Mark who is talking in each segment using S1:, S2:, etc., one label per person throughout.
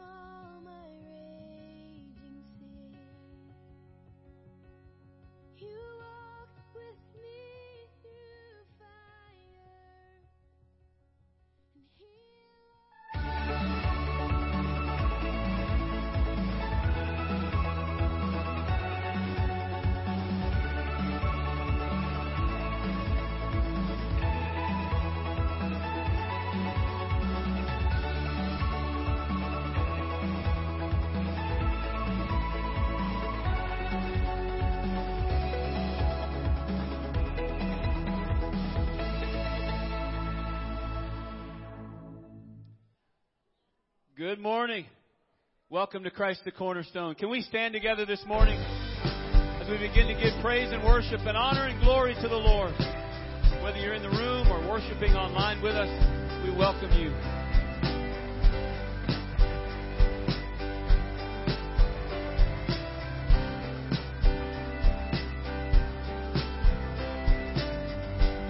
S1: come. Good morning. Welcome to Christ the Cornerstone. Can we stand together this morning as we begin to give praise and worship and honor and glory to the Lord? Whether you're in the room or worshiping online with us, we welcome you.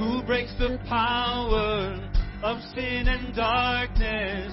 S1: Who breaks the power of sin and darkness,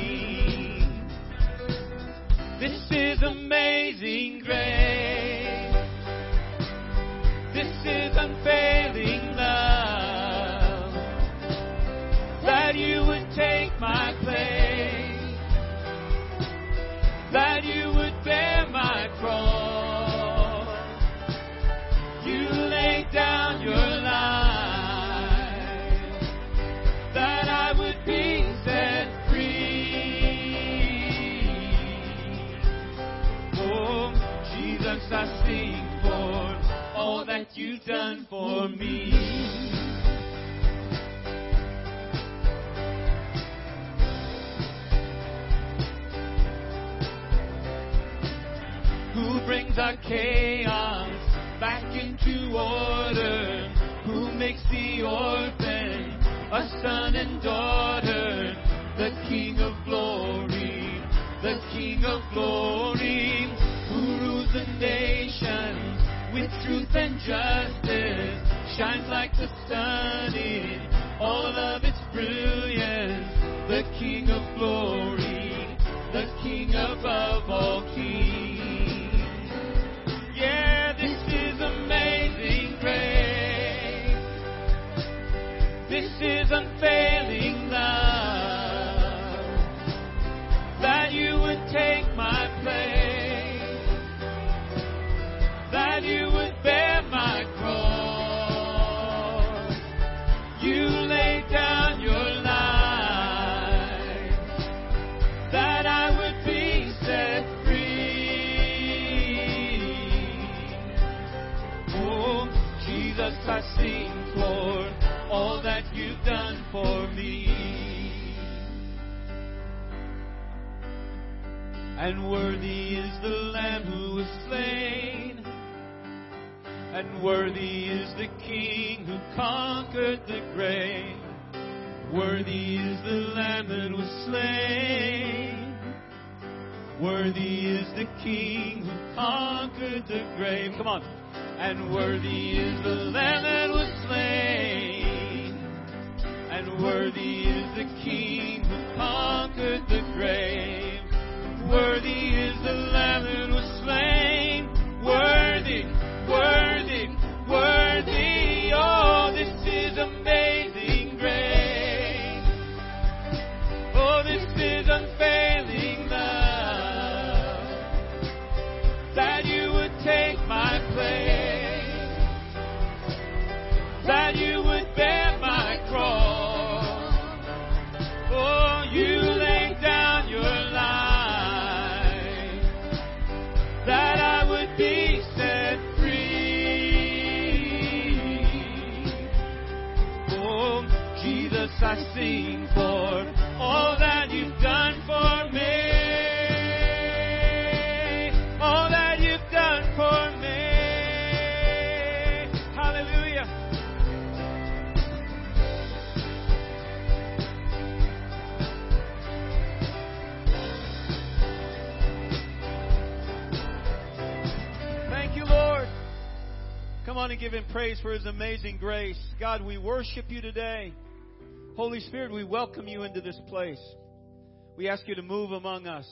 S1: This is amazing grace. This is unfailing done for me. Who brings our chaos back into order? Who makes the orphan a son and daughter? The King of glory, the King of glory, truth and justice, shines like the sun in all of its brilliance. The King of glory, the King above all kings. Yeah, this is amazing grace. This is unfailing And worthy is the Lamb who was slain. And worthy is the King who conquered the grave. Worthy is the Lamb that was slain. Worthy is the King who conquered the grave. Come on. And worthy is the Lamb that was slain. And worthy is the King who conquered the grave. Worthy On give him praise for his amazing grace. God, we worship you today. Holy Spirit, we welcome you into this place. We ask you to move among us.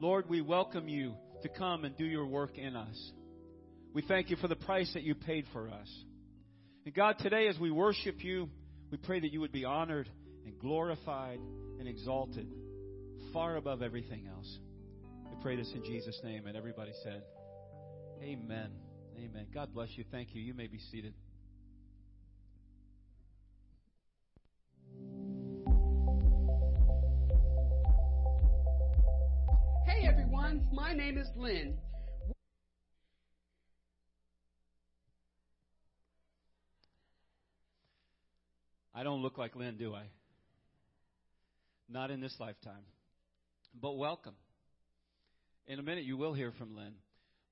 S1: Lord, we welcome you to come and do your work in us. We thank you for the price that you paid for us. And God, today as we worship you, we pray that you would be honored and glorified and exalted far above everything else. We pray this in Jesus' name. And everybody said, Amen. Amen. God bless you. Thank you. You may be seated.
S2: Hey everyone, my name is Lynn.
S1: I don't look like Lynn, do I? Not in this lifetime. But welcome. In a minute, you will hear from Lynn.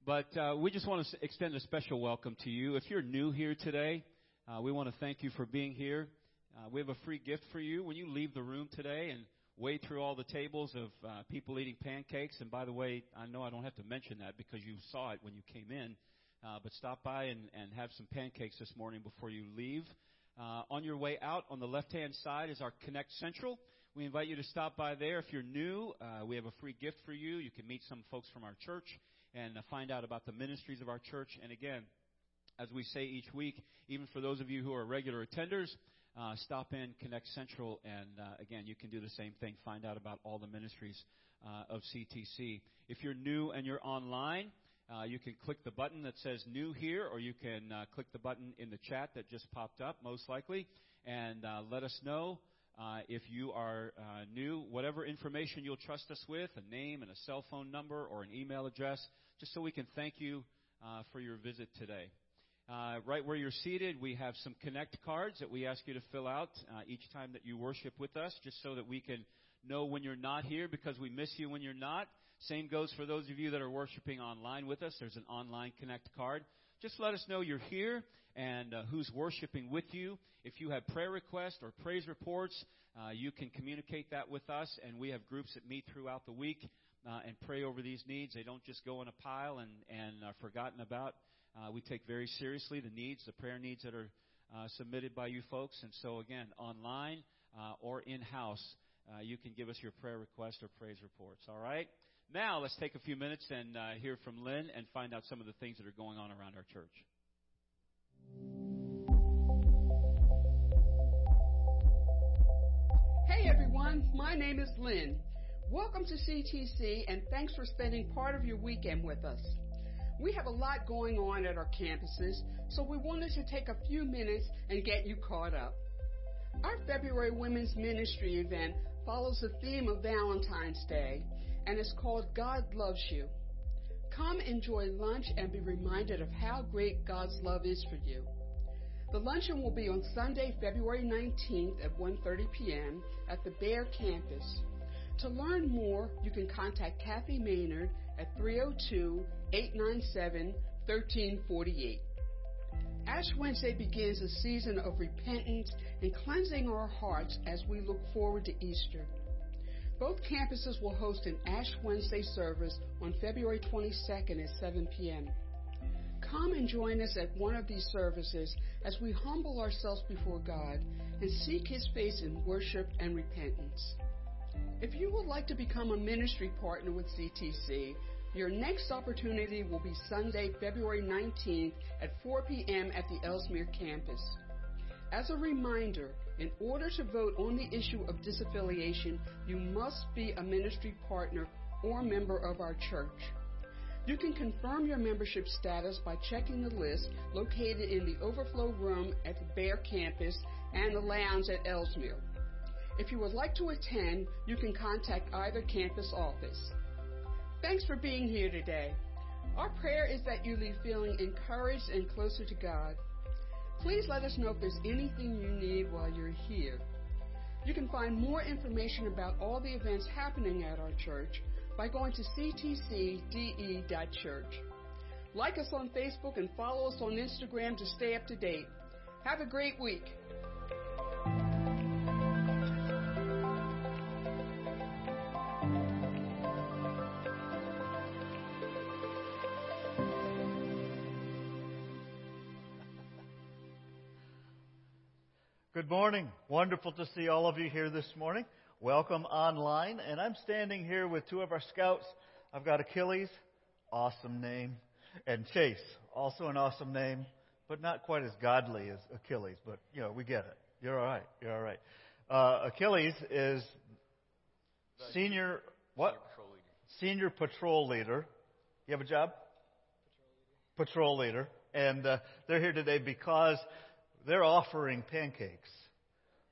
S1: But uh, we just want to extend a special welcome to you. If you're new here today, uh, we want to thank you for being here. Uh, we have a free gift for you when you leave the room today and wade through all the tables of uh, people eating pancakes. And by the way, I know I don't have to mention that because you saw it when you came in. Uh, but stop by and, and have some pancakes this morning before you leave. Uh, on your way out, on the left hand side is our Connect Central. We invite you to stop by there. If you're new, uh, we have a free gift for you. You can meet some folks from our church and uh, find out about the ministries of our church. And again, as we say each week, even for those of you who are regular attenders, uh, stop in Connect Central, and uh, again, you can do the same thing. Find out about all the ministries uh, of CTC. If you're new and you're online, uh, you can click the button that says new here, or you can uh, click the button in the chat that just popped up, most likely, and let us know uh, if you are uh, new. Whatever information you'll trust us with, a name and a cell phone number or an email address, just so we can thank you uh, for your visit today. Uh, right where you're seated, we have some Connect cards that we ask you to fill out uh, each time that you worship with us, just so that we can know when you're not here because we miss you when you're not. Same goes for those of you that are worshiping online with us. There's an online Connect card. Just let us know you're here and uh, who's worshiping with you. If you have prayer requests or praise reports, uh, you can communicate that with us, and we have groups that meet throughout the week uh, and pray over these needs. They don't just go in a pile and, and are forgotten about. Uh, we take very seriously the needs, the prayer needs that are uh, submitted by you folks. And so, again, online uh, or in house, uh, you can give us your prayer requests or praise reports. All right? Now, let's take a few minutes and uh, hear from Lynn and find out some of the things that are going on around our church.
S2: Hey everyone, my name is Lynn. Welcome to CTC and thanks for spending part of your weekend with us. We have a lot going on at our campuses, so we wanted to take a few minutes and get you caught up. Our February Women's Ministry event follows the theme of Valentine's Day and it's called God Loves You. Come enjoy lunch and be reminded of how great God's love is for you. The luncheon will be on Sunday, February 19th at 1:30 p.m. at the Bear campus. To learn more, you can contact Kathy Maynard at 302-897-1348. Ash Wednesday begins a season of repentance and cleansing our hearts as we look forward to Easter. Both campuses will host an Ash Wednesday service on February 22nd at 7 p.m. Come and join us at one of these services as we humble ourselves before God and seek His face in worship and repentance. If you would like to become a ministry partner with CTC, your next opportunity will be Sunday, February 19th at 4 p.m. at the Elsmere campus. As a reminder, in order to vote on the issue of disaffiliation, you must be a ministry partner or member of our church. You can confirm your membership status by checking the list located in the overflow room at the Bear campus and the lounge at Elsmere. If you would like to attend, you can contact either campus office. Thanks for being here today. Our prayer is that you leave feeling encouraged and closer to God. Please let us know if there's anything you need while you're here. You can find more information about all the events happening at our church by going to ctcde.church. Like us on Facebook and follow us on Instagram to stay up to date. Have a great week.
S3: Good morning. Wonderful to see all of you here this morning. Welcome online. And I'm standing here with two of our scouts. I've got Achilles, awesome name, and Chase, also an awesome name, but not quite as godly as Achilles. But, you know, we get it. You're all right. You're all right. Uh, Achilles is Senior what?
S4: Patrol leader.
S3: Senior patrol leader. You have a job? Patrol leader. And uh, they're here today because they're offering pancakes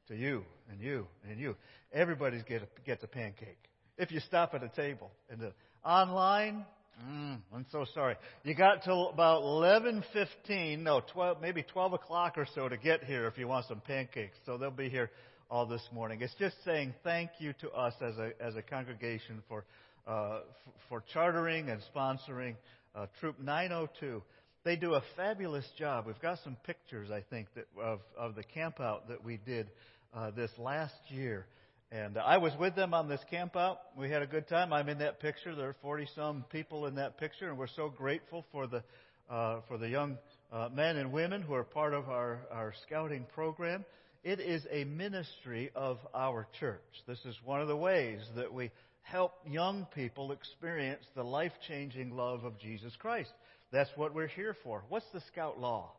S3: to you and you and you. Everybody's get a, gets a pancake. If you stop at a table and uh, online, mm, I'm so sorry. You got till about 11:15, no, 12, maybe 12 o'clock or so to get here if you want some pancakes. So they'll be here all this morning. It's just saying thank you to us as a as a congregation for uh, f- for chartering and sponsoring uh, Troop 902. They do a fabulous job. We've got some pictures, I think, that, of of the campout that we did uh, this last year. And I was with them on this campout. We had a good time. I'm in that picture. There are 40 some people in that picture, and we're so grateful for the uh, for the young uh, men and women who are part of our, our scouting program. It is a ministry of our church. This is one of the ways that we help young people experience the life changing love of Jesus Christ. That's what we're here for. What's the scout law?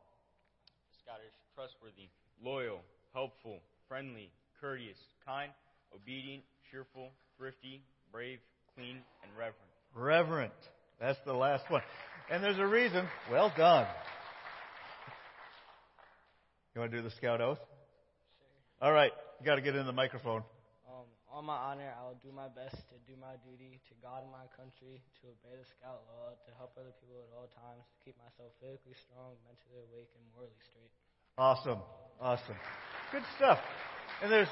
S4: Scottish, trustworthy, loyal, helpful, friendly, courteous, kind, obedient, cheerful, thrifty, brave, clean, and reverent.
S3: Reverent. That's the last one. And there's a reason. Well done. You want to do the scout oath? All right. You got to get in the microphone.
S5: On my honor, I will do my best to do my duty to God and my country, to obey the scout law, to help other people at all times, to keep myself physically strong, mentally awake, and morally straight.
S3: Awesome. Awesome. Good stuff. And there's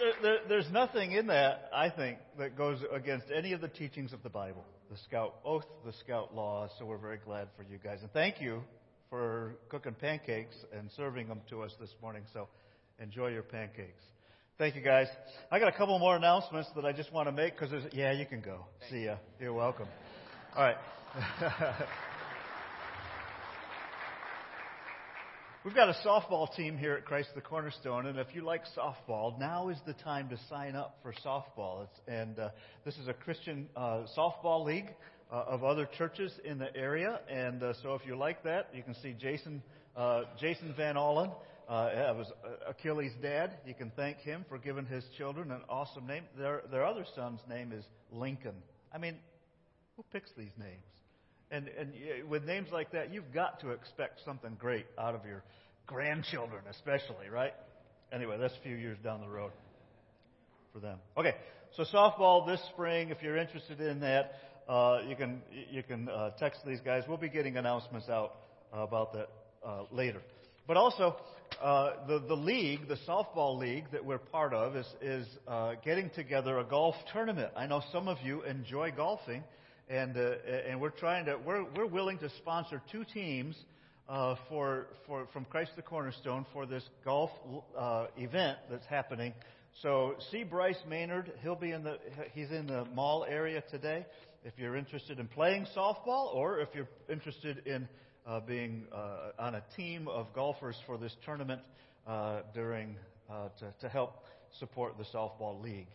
S3: there, there, there's nothing in that, I think, that goes against any of the teachings of the Bible, the scout oath, the scout law. So we're very glad for you guys. And thank you for cooking pancakes and serving them to us this morning. So enjoy your pancakes. Thank you, guys. I got a couple more announcements that I just want to make because there's. yeah, you can go. See ya. You're welcome. All right. We've got a softball team here at Christ the Cornerstone, and if you like softball, now is the time to sign up for softball. It's, and uh, this is a Christian uh, softball league uh, of other churches in the area, and uh, so if you like that, you can see Jason uh, Jason Van Allen. Uh, that was Achilles' dad. You can thank him for giving his children an awesome name. Their their other son's name is Lincoln. I mean, who picks these names? And, and with names like that, you've got to expect something great out of your grandchildren, especially, right? Anyway, that's a few years down the road for them. Okay, so softball this spring. If you're interested in that, uh, you can you can uh, text these guys. We'll be getting announcements out uh, about that uh, later. But also, uh, the the league, the softball league that we're part of, is is uh, getting together a golf tournament. I know some of you enjoy golfing and uh, and we're trying to we're we're willing to sponsor two teams uh, for for from Christ the Cornerstone for this golf uh, event that's happening. So see Bryce Maynard. He'll be in the he's in the mall area today. If you're interested in playing softball, or if you're interested in uh, being uh, on a team of golfers for this tournament uh, during uh, to, to help support the softball league.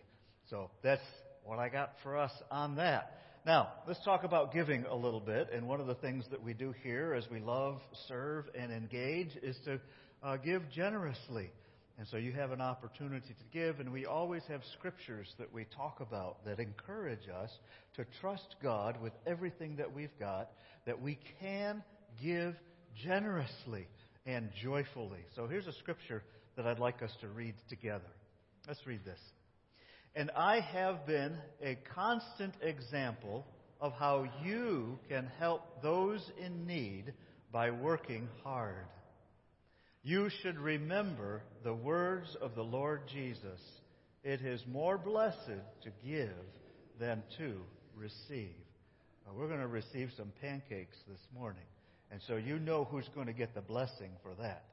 S3: So that's what I got for us on that. Now, let's talk about giving a little bit. And one of the things that we do here as we love, serve, and engage is to uh, give generously. And so you have an opportunity to give, and we always have scriptures that we talk about that encourage us to trust God with everything that we've got, that we can give generously and joyfully. So here's a scripture that I'd like us to read together. Let's read this. And I have been a constant example of how you can help those in need by working hard. You should remember the words of the Lord Jesus. It is more blessed to give than to receive. we're going to receive some pancakes this morning. And so you know who's going to get the blessing for that.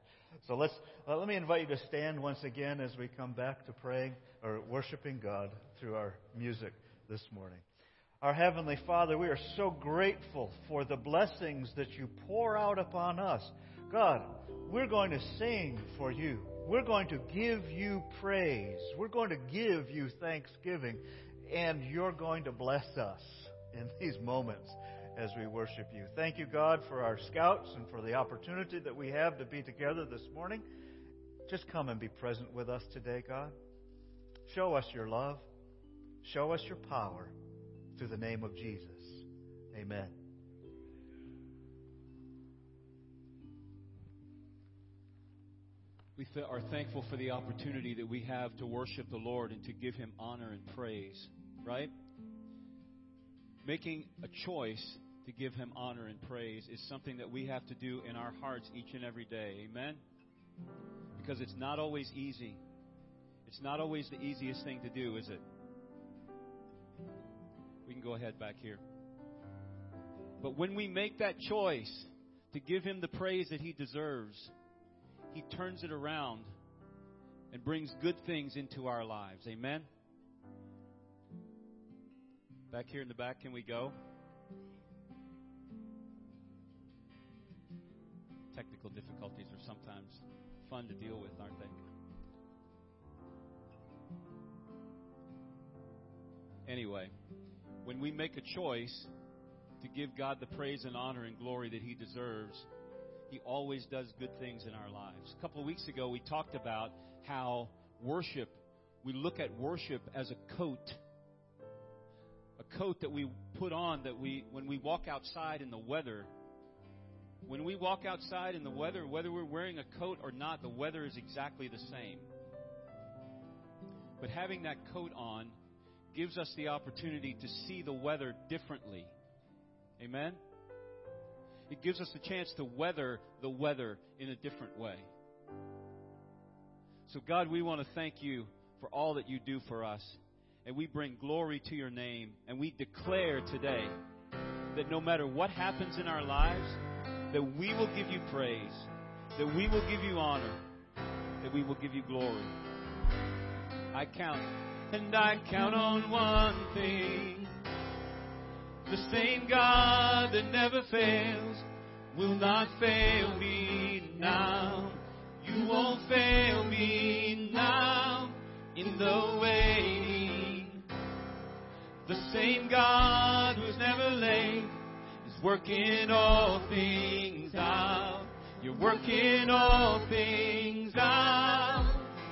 S3: So let's uh, let me invite you to stand once again as we come back to praying or worshiping God through our music this morning. Our heavenly Father, we are so grateful for the blessings that you pour out upon us. God, we're going to sing for you. We're going to give you praise. We're going to give you thanksgiving. And you're going to bless us in these moments as we worship you. Thank you, God, for our scouts and for the opportunity that we have to be together this morning. Just come and be present with us today, God. Show us your love. Show us your power through the name of Jesus. Amen.
S1: We are thankful for the opportunity that we have to worship the Lord and to give Him honor and praise, right? Making a choice to give Him honor and praise is something that we have to do in our hearts each and every day. Amen? Because it's not always easy. It's not always the easiest thing to do, is it? We can go ahead back here. But when we make that choice to give Him the praise that He deserves, He turns it around and brings good things into our lives. Amen? Back here in the back, can we go? Technical difficulties are sometimes fun to deal with, aren't they? Anyway, when we make a choice to give God the praise and honor and glory that He deserves, He always does good things in our lives. A couple of weeks ago, we talked about how worship, we look at worship as a coat. A coat that we put on that we, when we walk outside in the weather, when we walk outside in the weather, whether we're wearing a coat or not, the weather is exactly the same. But having that coat on gives us the opportunity to see the weather differently. Amen? It gives us a chance to weather the weather in a different way. So, God, we want to thank you for all that you do for us. And we bring glory to your name. And we declare today that no matter what happens in our lives, that we will give you praise, that we will give you honor, that we will give you glory. I count, and I count on one thing. The same God that never fails will not fail me now. You won't fail me now in the waiting. The same God who's never late working all things out. You're working all things out.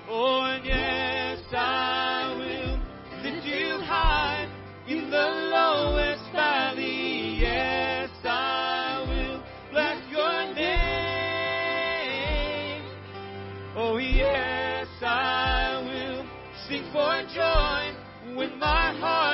S1: Oh, and yes, I will lift you high in the lowest valley. Yes, I will bless your name. Oh, yes, I will sing for joy when my heart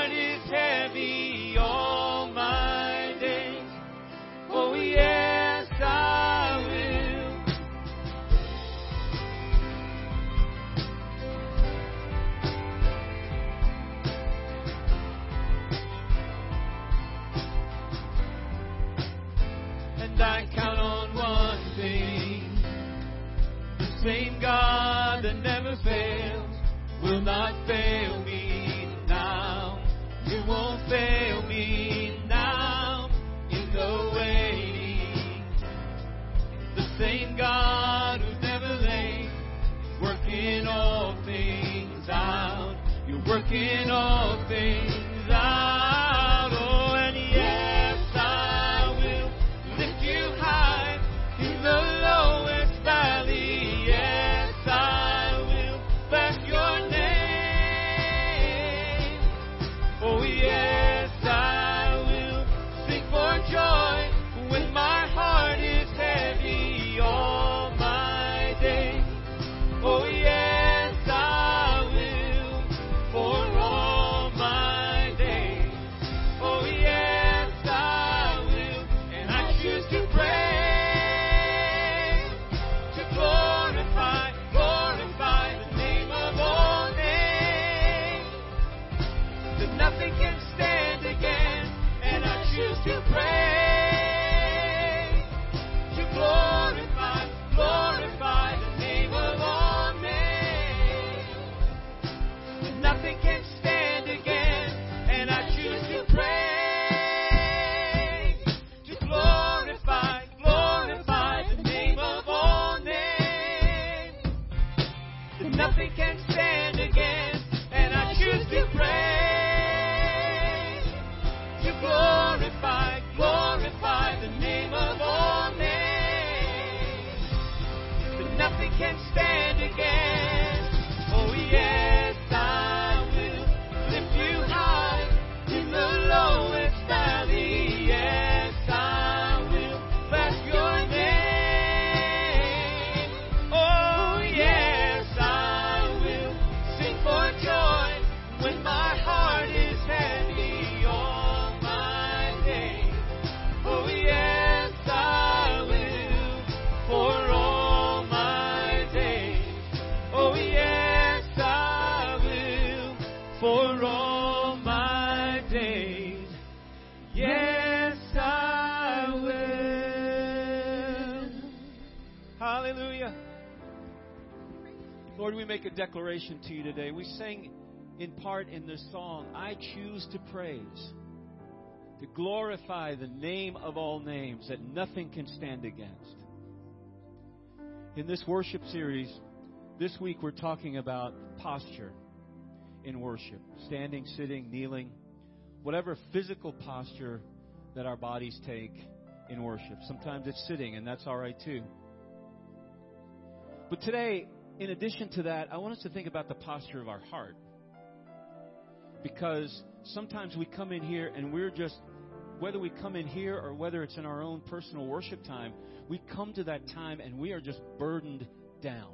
S1: declaration to you today. We sang in part in this song, I choose to praise, to glorify the name of all names that nothing can stand against. In this worship series, this week we're talking about posture in worship standing, sitting, kneeling, whatever physical posture that our bodies take in worship. Sometimes it's sitting, and that's all right too. But today, in addition to that, I want us to think about the posture of our heart. Because sometimes we come in here and we're just, whether we come in here or whether it's in our own personal worship time, we come to that time and we are just burdened down.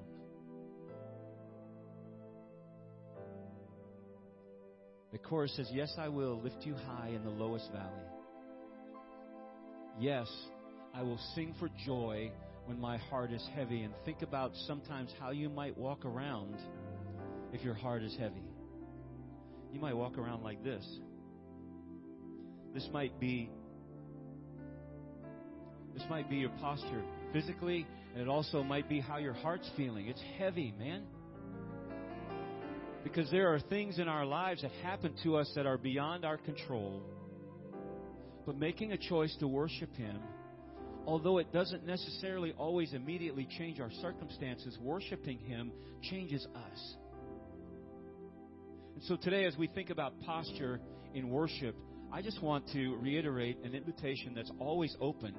S1: The chorus says, Yes, I will lift you high in the lowest valley. Yes, I will sing for joy when my heart is heavy. And think about sometimes how you might walk around if your heart is heavy. You might walk around like this. This might be this might be your posture physically, and it also might be how your heart's feeling. It's heavy, man. Because there are things in our lives that happen to us that are beyond our control. But making a choice to worship Him, although it doesn't necessarily always immediately change our circumstances, worshiping Him changes us. And so today, as we think about posture in worship, I just want to reiterate an invitation that's always open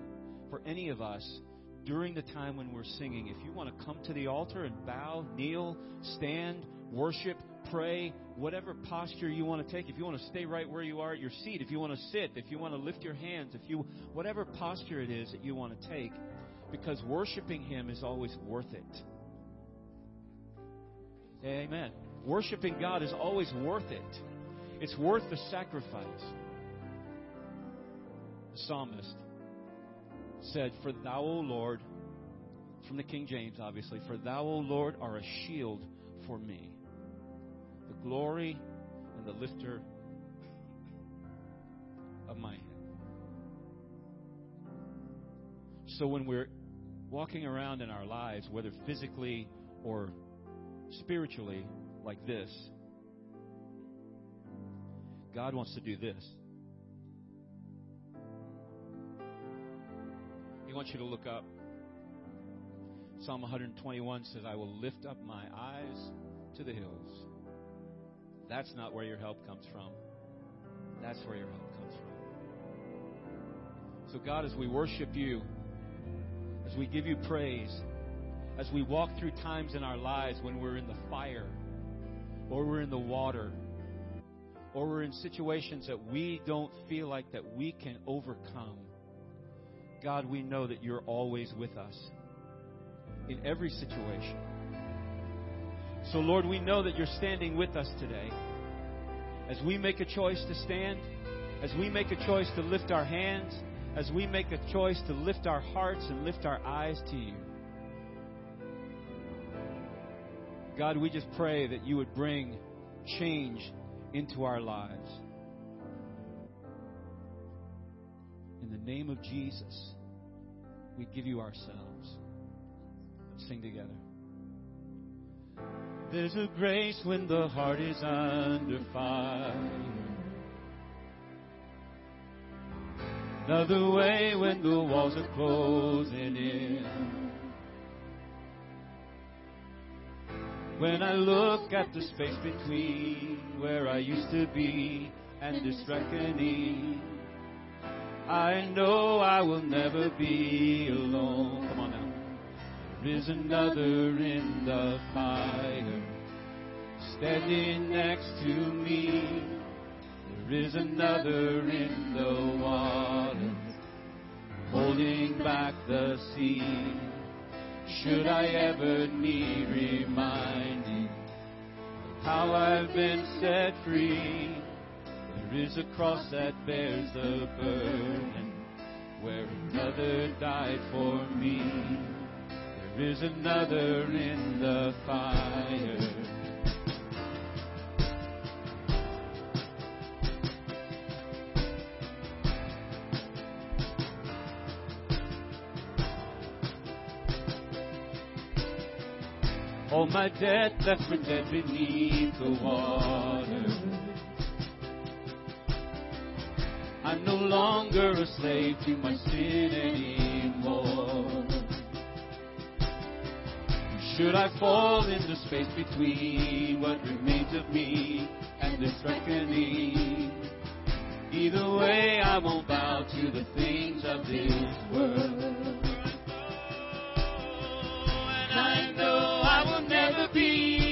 S1: for any of us during the time when we're singing. If you want to come to the altar and bow, kneel, stand, worship, pray, whatever posture you want to take. If you want to stay right where you are at your seat, if you want to sit, if you want to lift your hands, if you whatever posture it is that you want to take, because worshiping him is always worth it. Amen. Worshiping God is always worth it. It's worth the sacrifice. The psalmist said, For thou, O Lord, from the King James, obviously, for thou, O Lord, are a shield for me glory and the lifter of my head. So when we're walking around in our lives, whether physically or spiritually, like this, God wants to do this. He wants you to look up. Psalm 121 says, I will lift up my eyes to the hills. That's not where your help comes from. That's where your help comes from. So, God, as we worship you, as we give you praise, as we walk through times in our lives when we're in the fire, or we're in the water, or we're in situations that we don't feel like that we can overcome, God, we know that you're always with us in every situation. So, Lord, we know that you're standing with us today. As we make a choice to stand, as we make a choice to lift our hands, as we make a choice to lift our hearts and lift our eyes to you. God, we just pray that you would bring change into our lives. In the name of Jesus, we give you ourselves. Let's sing together. There's a grace when the heart is under fire. Another way when the walls are closing in. When I look at the space between where I used to be and this reckoning, I know I will never be alone. Come on now. There is another in the fire standing next to me. There is another in the water holding back the sea. Should I ever need reminding of how I've been set free, there is a cross that bears the burden where another died for me. There is another in the fire. All my debt left for dead beneath the water. I'm no longer a slave to my sin anymore. Should I fall into space between what remains of me and this reckoning? Either way, I won't bow to the things of this world. And I know I will never be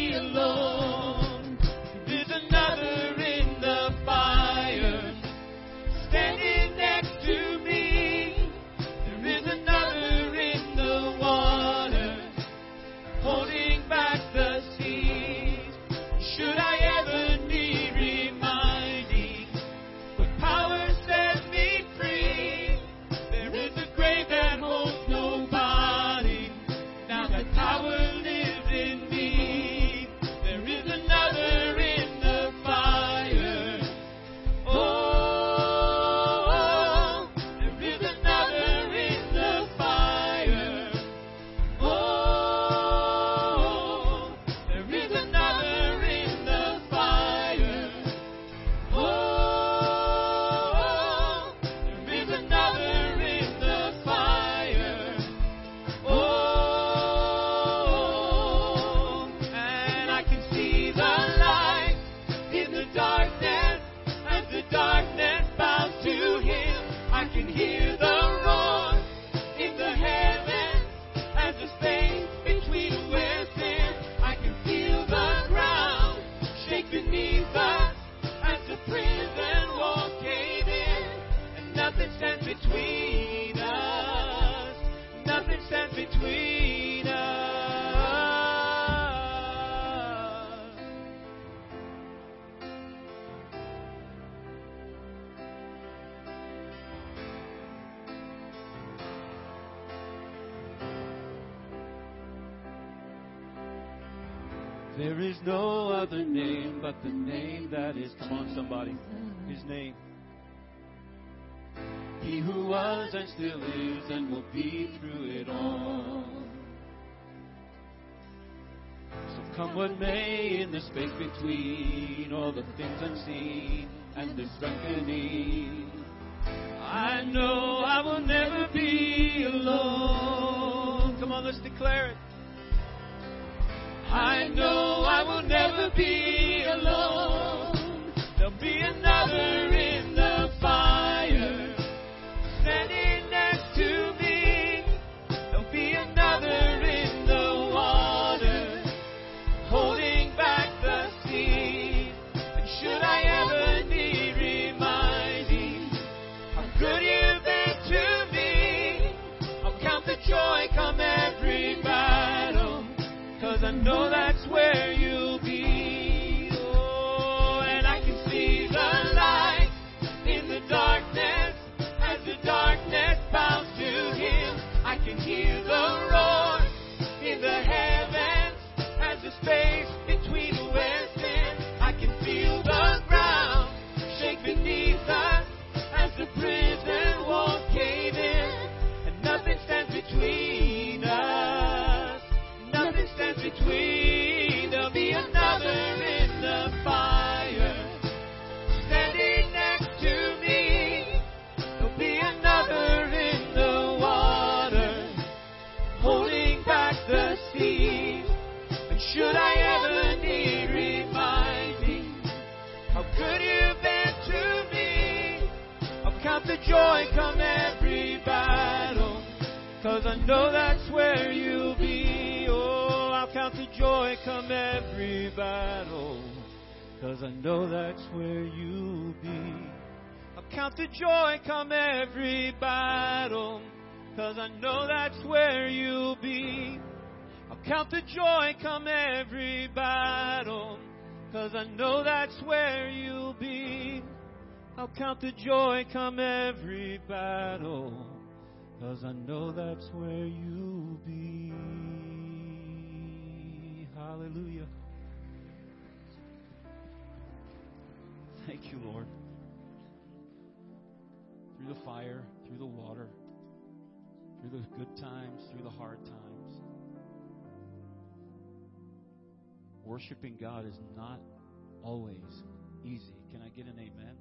S1: name that is. Come on, somebody. His name. He who was and still is and will be through it all. So come what may in the space between all the things unseen and this reckoning. I know I will never be alone. Come on, let's declare it. I know I will never be alone. The joy come every battle. Cause I know that's where you'll be. Oh, I'll count the joy come every battle. Cause I know that's where you'll be. I'll count the joy come every battle. Cause I know that's where you'll be. I'll count the joy come every battle. Cause I know that's where you'll be. I'll count the joy come every battle. Cause I know that's where you'll be. Hallelujah. Thank you, Lord. Through the fire, through the water, through the good times, through the hard times. worshiping God is not always easy. Can I get an amen?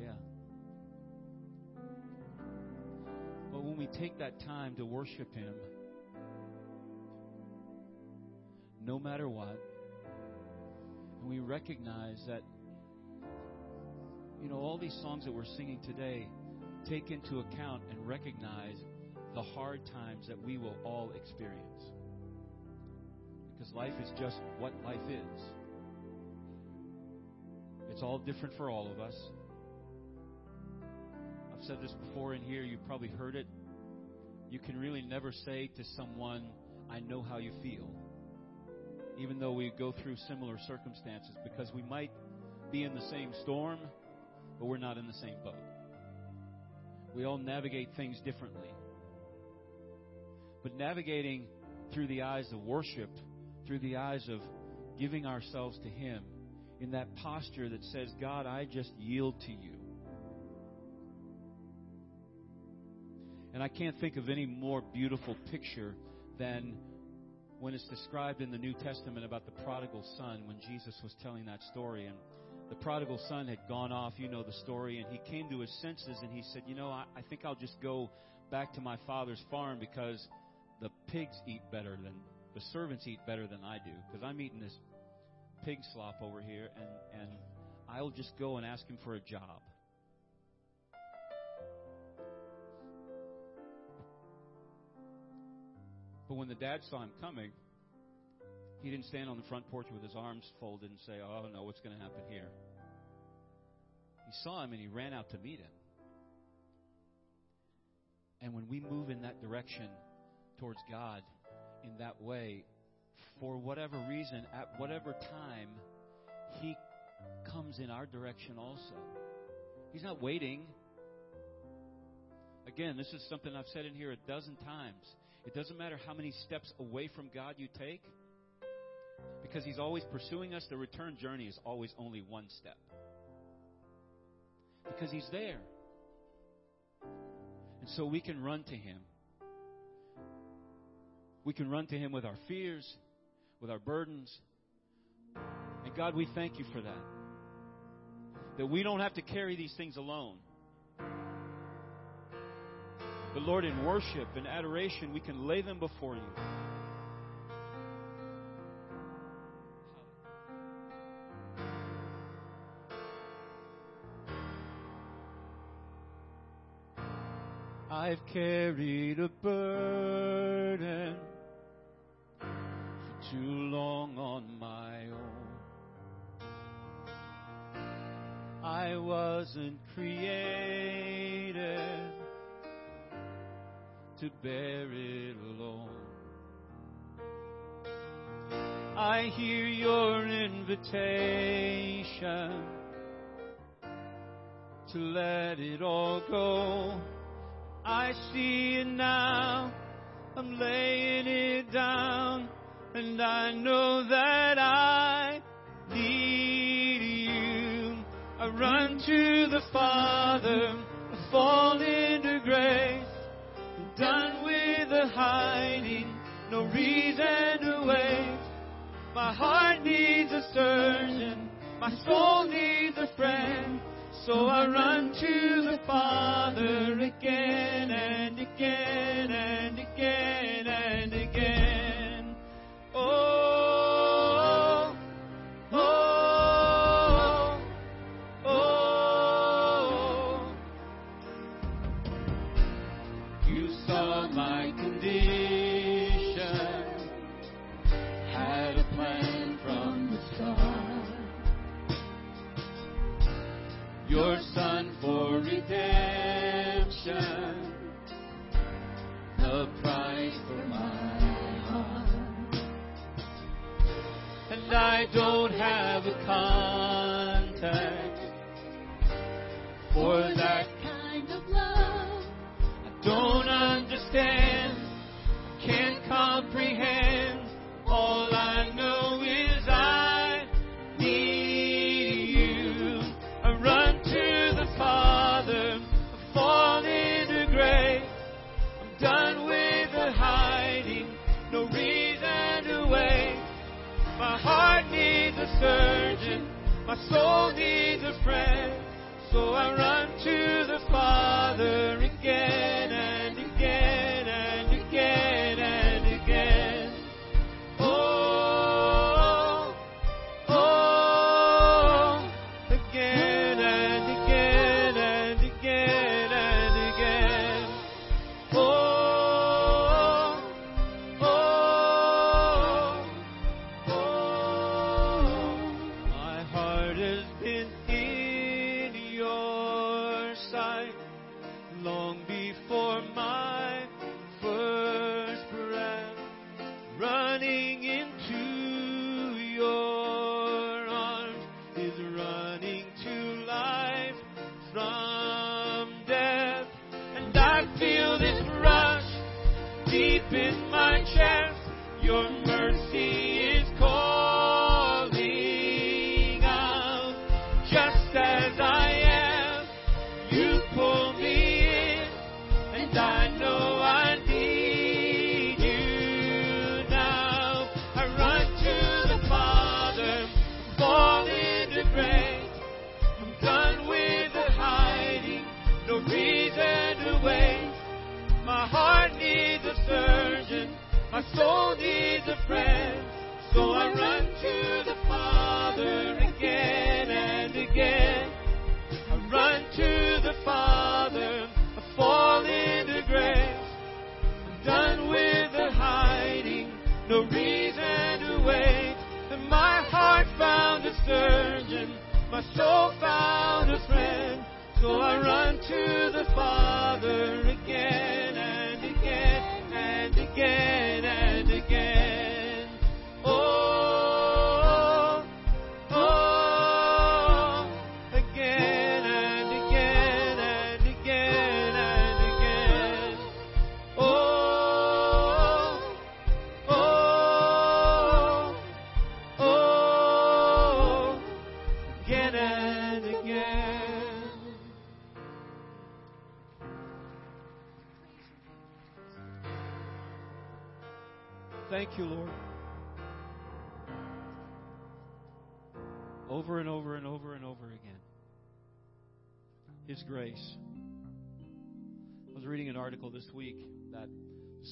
S1: Yeah. But when we take that time to worship Him, no matter what, and we recognize that, you know, all these songs that we're singing today take into account and recognize the hard times that we will all experience. Because life is just what life is. It's all different for all of us. I've said this before in here, you've probably heard it. You can really never say to someone, I know how you feel. Even though we go through similar circumstances, because we might be in the same storm, but we're not in the same boat. We all navigate things differently. But navigating through the eyes of worship, through the eyes of giving ourselves to Him, in that posture that says, God, I just yield to you. And I can't think of any more beautiful picture than when it's described in the New Testament about the prodigal son when Jesus was telling that story. And the prodigal son had gone off, you know the story, and he came to his senses and he said, You know, I, I think I'll just go back to my father's farm because the pigs eat better than the servants eat better than I do because I'm eating this pig slop over here and and I'll just go and ask him for a job. But when the dad saw him coming, he didn't stand on the front porch with his arms folded and say, Oh, no, what's going to happen here? He saw him and he ran out to meet him. And when we move in that direction towards God in that way, for whatever reason, at whatever time, He comes in our direction also. He's not waiting. Again, this is something I've said in here a dozen times. It doesn't matter how many steps away from God you take, because He's always pursuing us. The return journey is always only one step. Because He's there. And so we can run to Him. We can run to Him with our fears, with our burdens. And God, we thank you for that. That we don't have to carry these things alone. But Lord, in worship and adoration, we can lay them before you. I've carried a burden for too long on my own. I wasn't created to bear it alone. I hear your invitation to let it all go. I see it now. I'm laying it down, and I know that I need you. I run to the Father, I fall into grace. Hiding, no reason to wait. My heart needs a surgeon, my soul needs a friend. So I run to the Father again and again have a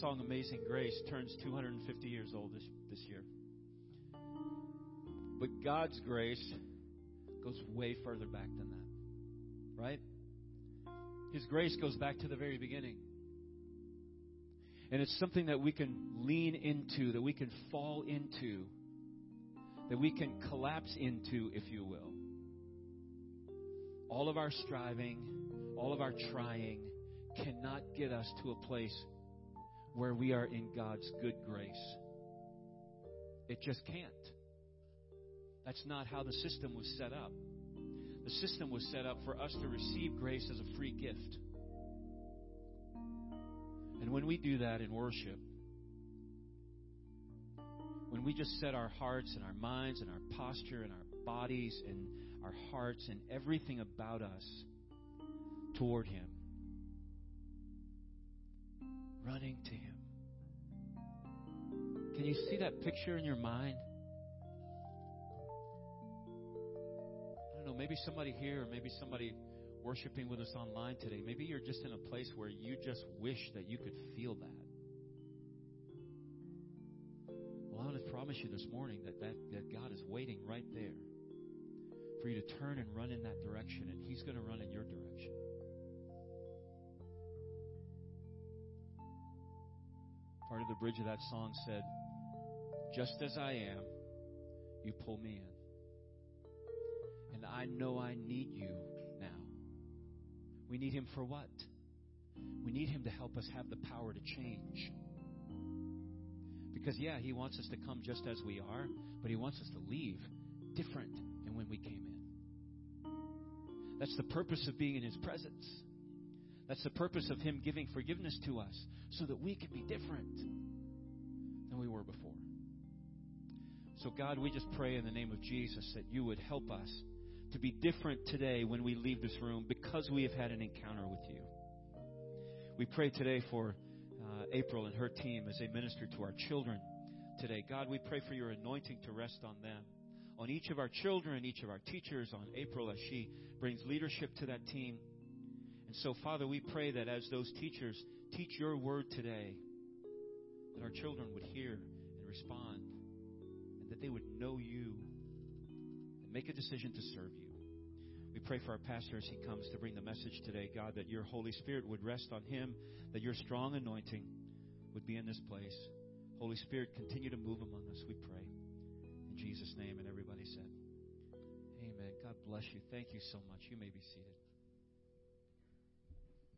S1: song Amazing Grace turns 250 years old this, this year. But God's grace goes way further back than that. Right? His grace goes back to the very beginning. And it's something that we can lean into, that we can fall into, that we can collapse into, if you will. All of our striving, all of our trying cannot get us to a place where we are in God's good grace. It just can't. That's not how the system was set up. The system was set up for us to receive grace as a free gift. And when we do that in worship, when we just set our hearts and our minds and our posture and our bodies and our hearts and everything about us toward Him, running to Him. Can you see that picture in your mind? I don't know, maybe somebody here or maybe somebody worshiping with us online today, maybe you're just in a place where you just wish that you could feel that. Well, I want to promise you this morning that, that, that God is waiting right there for you to turn and run in that direction, and He's going to run in your direction. Part of the bridge of that song said, Just as I am, you pull me in. And I know I need you now. We need Him for what? We need Him to help us have the power to change. Because, yeah, He wants us to come just as we are, but He wants us to leave different than when we came in. That's the purpose of being in His presence. That's the purpose of Him giving forgiveness to us, so that we can be different than we were before. So, God, we just pray in the name of Jesus that you would help us to be different today when we leave this room because we have had an encounter with you. We pray today for uh, April and her team as they minister to our children today. God, we pray for your anointing to rest on them. on each of our children, each of our teachers, on April as she brings leadership to that team. And so, Father, we pray that as those teachers teach your word today, that our children would hear and respond, and that they would know you and make a decision to serve you. We pray for our pastor as he comes to bring the message today, God, that your Holy Spirit would rest on him, that your strong anointing would be in this place. Holy Spirit, continue to move among us, we pray. In Jesus' name, and everybody said, Amen. God bless you. Thank you so much. You may be seated.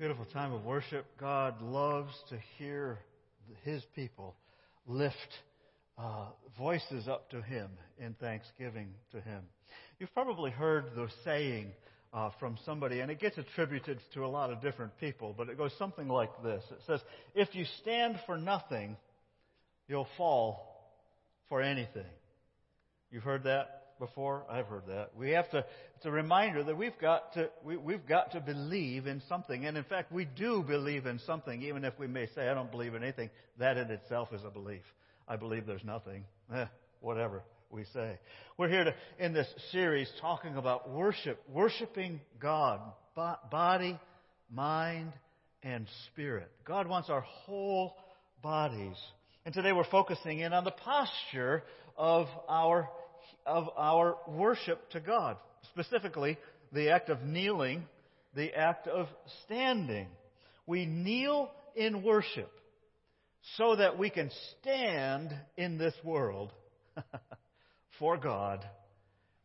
S3: Beautiful time of worship. God loves to hear His people lift uh, voices up to Him in thanksgiving to Him. You've probably heard the saying uh, from somebody, and it gets attributed to a lot of different people, but it goes something like this It says, If you stand for nothing, you'll fall for anything. You've heard that? Before? I've heard that. We have to, it's a reminder that we've got to, we, we've got to believe in something. And in fact, we do believe in something, even if we may say, I don't believe in anything. That in itself is a belief. I believe there's nothing. Eh, whatever we say. We're here to, in this series talking about worship, worshiping God, body, mind, and spirit. God wants our whole bodies. And today we're focusing in on the posture of our of our worship to God. Specifically, the act of kneeling, the act of standing. We kneel in worship so that we can stand in this world for God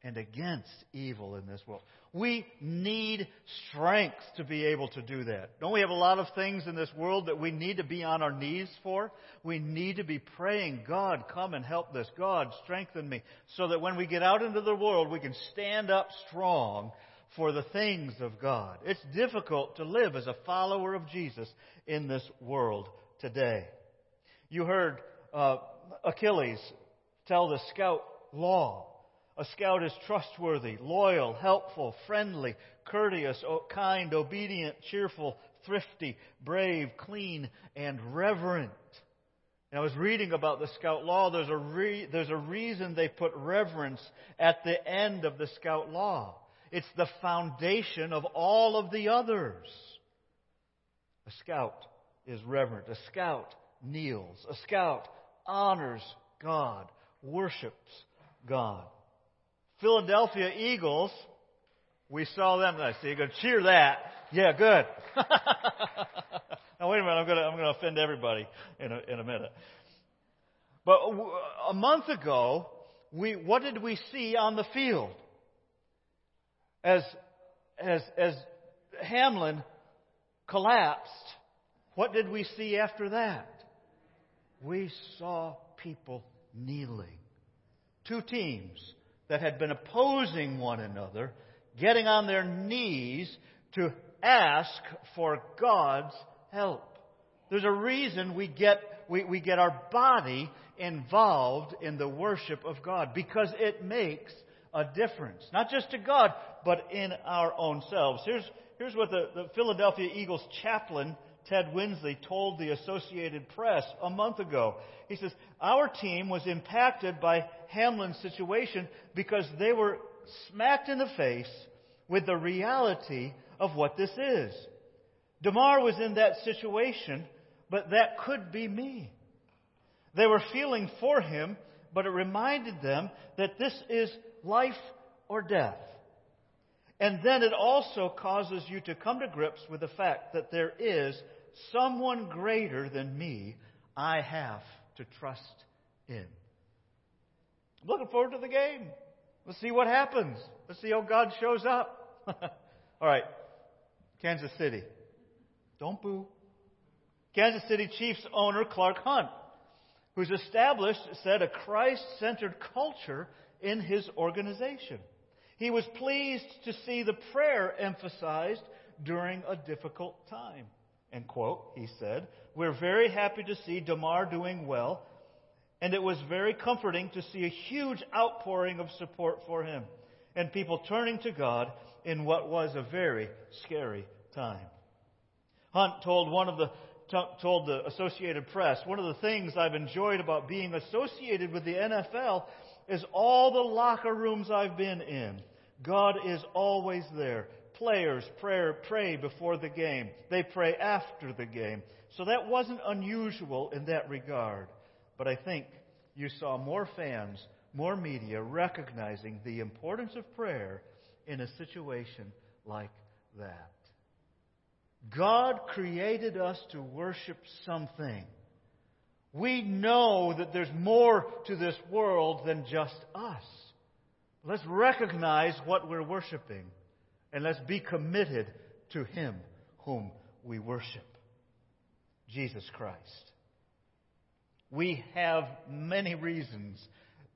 S3: and against evil in this world. We need strength to be able to do that. Don't we have a lot of things in this world that we need to be on our knees for? We need to be praying, God, come and help this. God, strengthen me. So that when we get out into the world, we can stand up strong for the things of God. It's difficult to live as a follower of Jesus in this world today. You heard uh, Achilles tell the scout law a scout is trustworthy, loyal, helpful, friendly, courteous, kind, obedient, cheerful, thrifty, brave, clean, and reverent. And I was reading about the scout law. There's a, re- there's a reason they put reverence at the end of the scout law. It's the foundation of all of the others. A scout is reverent. A scout kneels. A scout honors God, worships God. Philadelphia Eagles, we saw them. I see you're going to cheer that. Yeah, good. now wait a minute. I'm going to I'm going to offend everybody in a, in a minute. But a month ago, we what did we see on the field? As as as Hamlin collapsed, what did we see after that? We saw people kneeling. Two teams that had been opposing one another, getting on their knees to ask for God's help. There's a reason we get, we, we get our body involved in the worship of God because it makes a difference. Not just to God, but in our own selves. Here's, here's what the, the Philadelphia Eagles chaplain Ted Winsley told the Associated Press a month ago. He says, Our team was impacted by Hamlin's situation because they were smacked in the face with the reality of what this is. Damar was in that situation, but that could be me. They were feeling for him, but it reminded them that this is life or death. And then it also causes you to come to grips with the fact that there is someone greater than me I have to trust in. I'm looking forward to the game. Let's see what happens. Let's see how God shows up. All right, Kansas City. Don't boo. Kansas City Chiefs owner Clark Hunt, who's established, said, a Christ centered culture in his organization. He was pleased to see the prayer emphasized during a difficult time. And quote, he said, We're very happy to see Damar doing well, and it was very comforting to see a huge outpouring of support for him and people turning to God in what was a very scary time. Hunt told one of the told the Associated Press, one of the things I've enjoyed about being associated with the NFL is all the locker rooms I've been in. God is always there. Players pray, pray before the game. They pray after the game. So that wasn't unusual in that regard. But I think you saw more fans, more media recognizing the importance of prayer in a situation like that. God created us to worship something. We know that there's more to this world than just us. Let's recognize what we're worshiping and let's be committed to Him whom we worship Jesus Christ. We have many reasons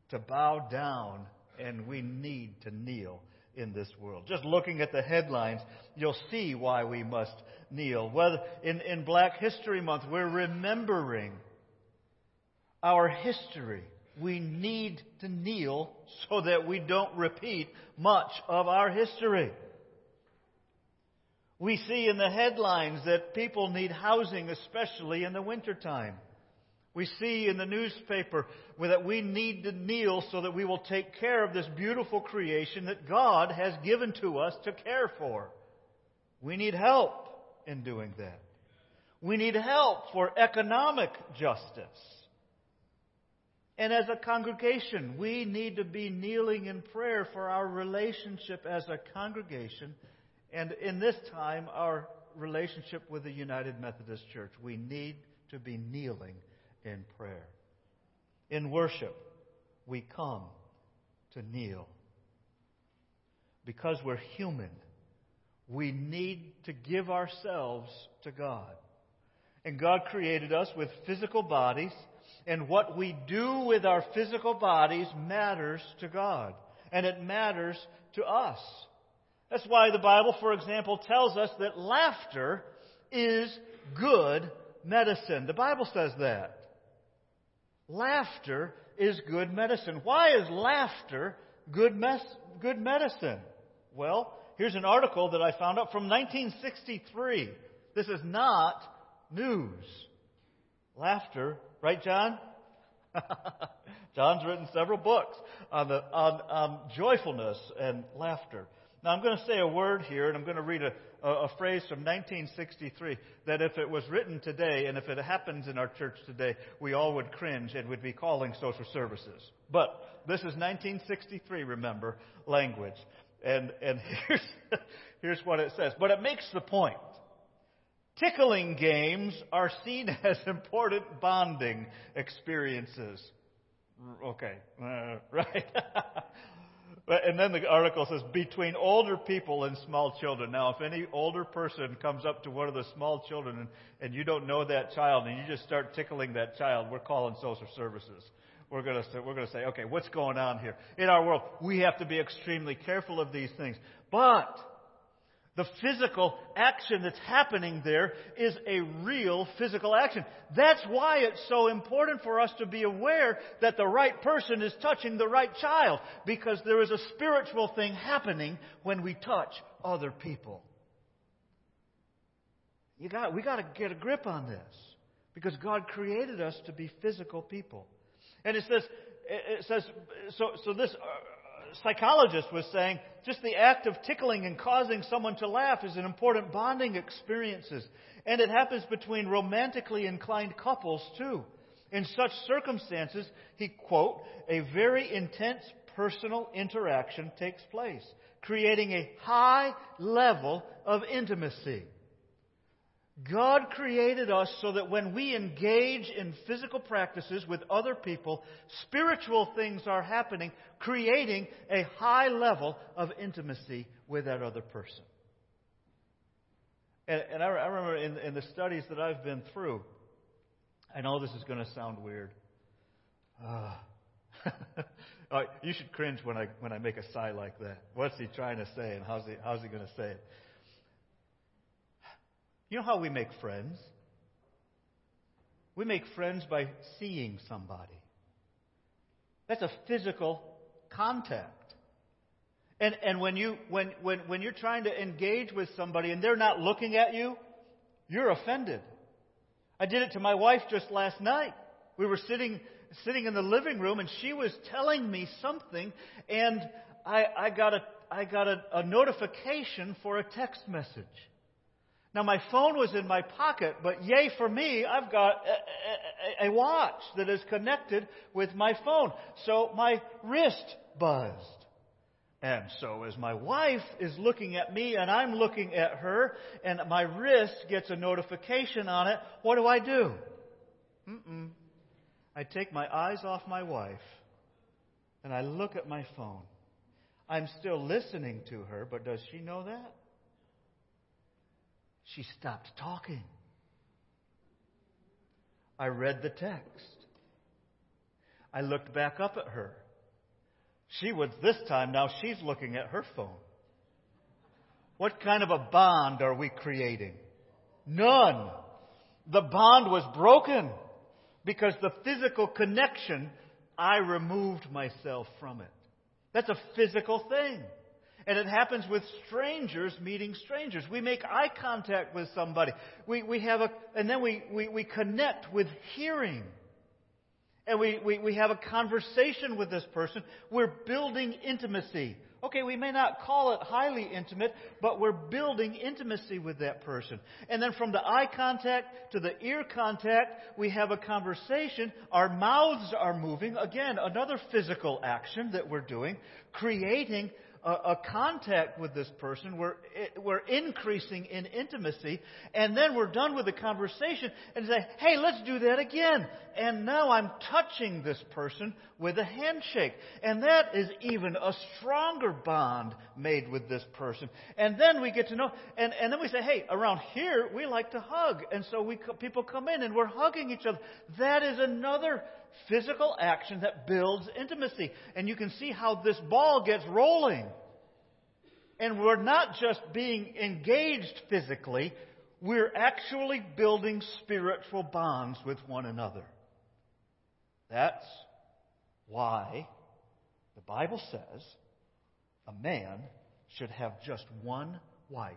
S3: to bow down and we need to kneel in this world. Just looking at the headlines, you'll see why we must kneel. Whether in, in Black History Month, we're remembering our history. We need to kneel so that we don't repeat much of our history. We see in the headlines that people need housing, especially in the wintertime. We see in the newspaper that we need to kneel so that we will take care of this beautiful creation that God has given to us to care for. We need help in doing that. We need help for economic justice. And as a congregation, we need to be kneeling in prayer for our relationship as a congregation, and in this time, our relationship with the United Methodist Church. We need to be kneeling in prayer. In worship, we come to kneel. Because we're human, we need to give ourselves to God. And God created us with physical bodies, and what we do with our physical bodies matters to God, and it matters to us. That's why the Bible, for example, tells us that laughter is good medicine. The Bible says that. Laughter is good medicine. Why is laughter good, mes- good medicine? Well, here's an article that I found out from 1963. This is not news. Laughter, right, John? John's written several books on, the, on, on joyfulness and laughter. Now, I'm going to say a word here, and I'm going to read a, a, a, phrase from 1963 that if it was written today, and if it happens in our church today, we all would cringe and would be calling social services. But this is 1963, remember, language. And, and here's, here's what it says. But it makes the point. Tickling games are seen as important bonding experiences. Okay, uh, right? And then the article says, between older people and small children. Now, if any older person comes up to one of the small children and, and you don't know that child and you just start tickling that child, we're calling social services. We're going to we're going to say, okay, what's going on here? In our world, we have to be extremely careful of these things. But the physical action that's happening there is a real physical action. That's why it's so important for us to be aware that the right person is touching the right child, because there is a spiritual thing happening when we touch other people. You got, we got to get a grip on this, because God created us to be physical people. And it says, it says, so, so this uh, psychologist was saying just the act of tickling and causing someone to laugh is an important bonding experiences. And it happens between romantically inclined couples too. In such circumstances, he, quote, a very intense personal interaction takes place, creating a high level of intimacy. God created us so that when we engage in physical practices with other people, spiritual things are happening, creating a high level of intimacy with that other person. And, and I, I, remember in, in the studies that I've been through, I know this is going to sound weird. Uh, you should cringe when I, when I make a sigh like that. What's he trying to say, and how's he, how's he going to say it? You know how we make friends? We make friends by seeing somebody. That's a physical contact. And, and when, you, when, when, when you're trying to engage with somebody and they're not looking at you, you're offended. I did it to my wife just last night. We were sitting, sitting in the living room and she was telling me something and I, I got, a, I got a, a notification for a text message. Now, my phone was in my pocket, but yay for me, I've got a, a, a, watch that is connected with my phone. So my wrist buzzed. And so as my wife is looking at me and I'm looking at her and my wrist gets a notification on it, what do I do? Mm-mm. I take my eyes off my wife and I look at my phone. I'm still listening to her, but does she know that? She stopped talking. I read the text. I looked back up at her. She was this time, now she's looking at her phone. What kind of a bond are we creating? None. The bond was broken because the physical connection, I removed myself from it. That's a physical thing. And it happens with strangers meeting strangers. We make eye contact with somebody. We, we have a, and then we, we, we connect with hearing. And we, we, we have a conversation with this person. We're building intimacy. Okay, we may not call it highly intimate, but we're building intimacy with that person. And then from the eye contact to the ear contact, we have a conversation. Our mouths are moving. Again, another physical action that we're doing, creating a, a contact with this person. We're, we're increasing in intimacy. And then we're done with the conversation and say, hey, let's do that again. And now I'm touching this person with a handshake. And that is even a stronger bond made with this person. And then we get to know, and, and then we say, hey, around here, we like to hug. And so we, people come in and we're hugging each other. That is another physical action that builds intimacy. And you can see how this ball gets rolling. And we're not just being engaged physically, we're actually building spiritual bonds with one another. That's why the Bible says a man should have just one wife,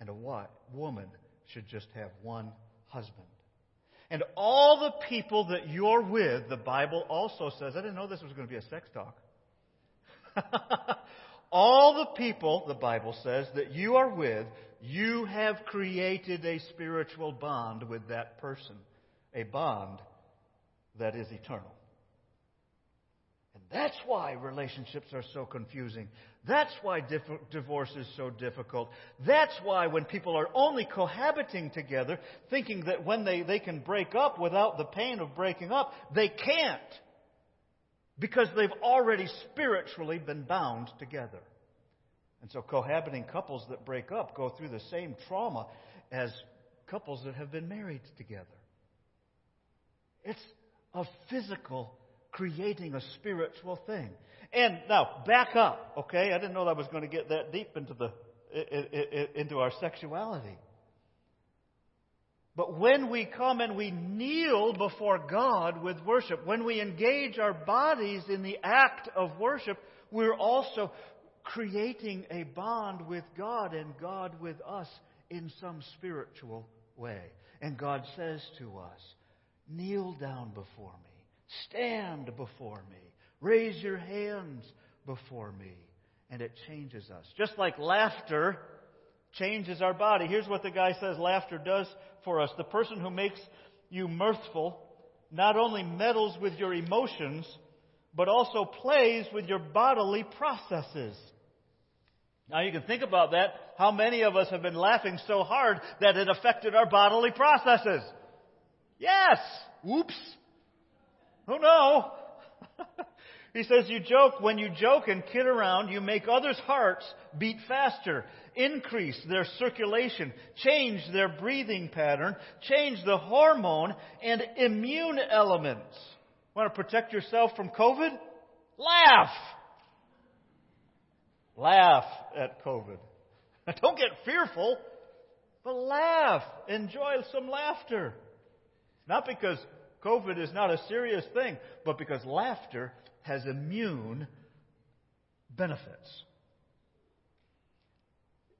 S3: and a woman should just have one husband. And all the people that you're with, the Bible also says, I didn't know this was going to be a sex talk. all the people, the Bible says, that you are with, you have created a spiritual bond with that person. A bond that is eternal. And that's why relationships are so confusing. That's why divorce is so difficult. That's why when people are only cohabiting together, thinking that when they, they can break up without the pain of breaking up, they can't. Because they've already spiritually been bound together. And so cohabiting couples that break up go through the same trauma as couples that have been married together. It's a physical creating a spiritual thing. And now, back up, okay? I didn't know I was going to get that deep into, the, into our sexuality. But when we come and we kneel before God with worship, when we engage our bodies in the act of worship, we're also creating a bond with God and God with us in some spiritual way. And God says to us, Kneel down before me. Stand before me. Raise your hands before me. And it changes us. Just like laughter changes our body. Here's what the guy says laughter does for us. The person who makes you mirthful not only meddles with your emotions, but also plays with your bodily processes. Now you can think about that. How many of us have been laughing so hard that it affected our bodily processes? Yes! Whoops! Oh no! he says, You joke, when you joke and kid around, you make others' hearts beat faster, increase their circulation, change their breathing pattern, change the hormone and immune elements. Want to protect yourself from COVID? Laugh! Laugh at COVID. Don't get fearful, but laugh. Enjoy some laughter. Not because COVID is not a serious thing, but because laughter has immune benefits.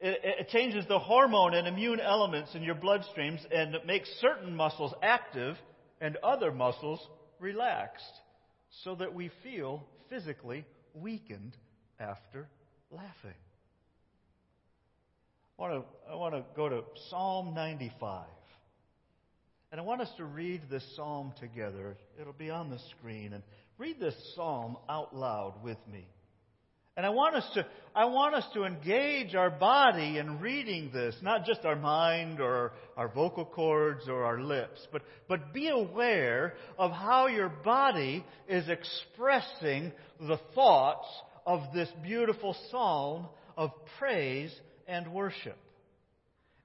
S3: It, it, changes the hormone and immune elements in your bloodstreams and makes certain muscles active and other muscles relaxed so that we feel physically weakened after laughing. I want to, I want to go to Psalm 95. And I want us to read this psalm together. It'll be on the screen. And read this psalm out loud with me. And I want us to, I want us to engage our body in reading this, not just our mind or our vocal cords or our lips, but, but be aware of how your body is expressing the thoughts of this beautiful psalm of praise and worship.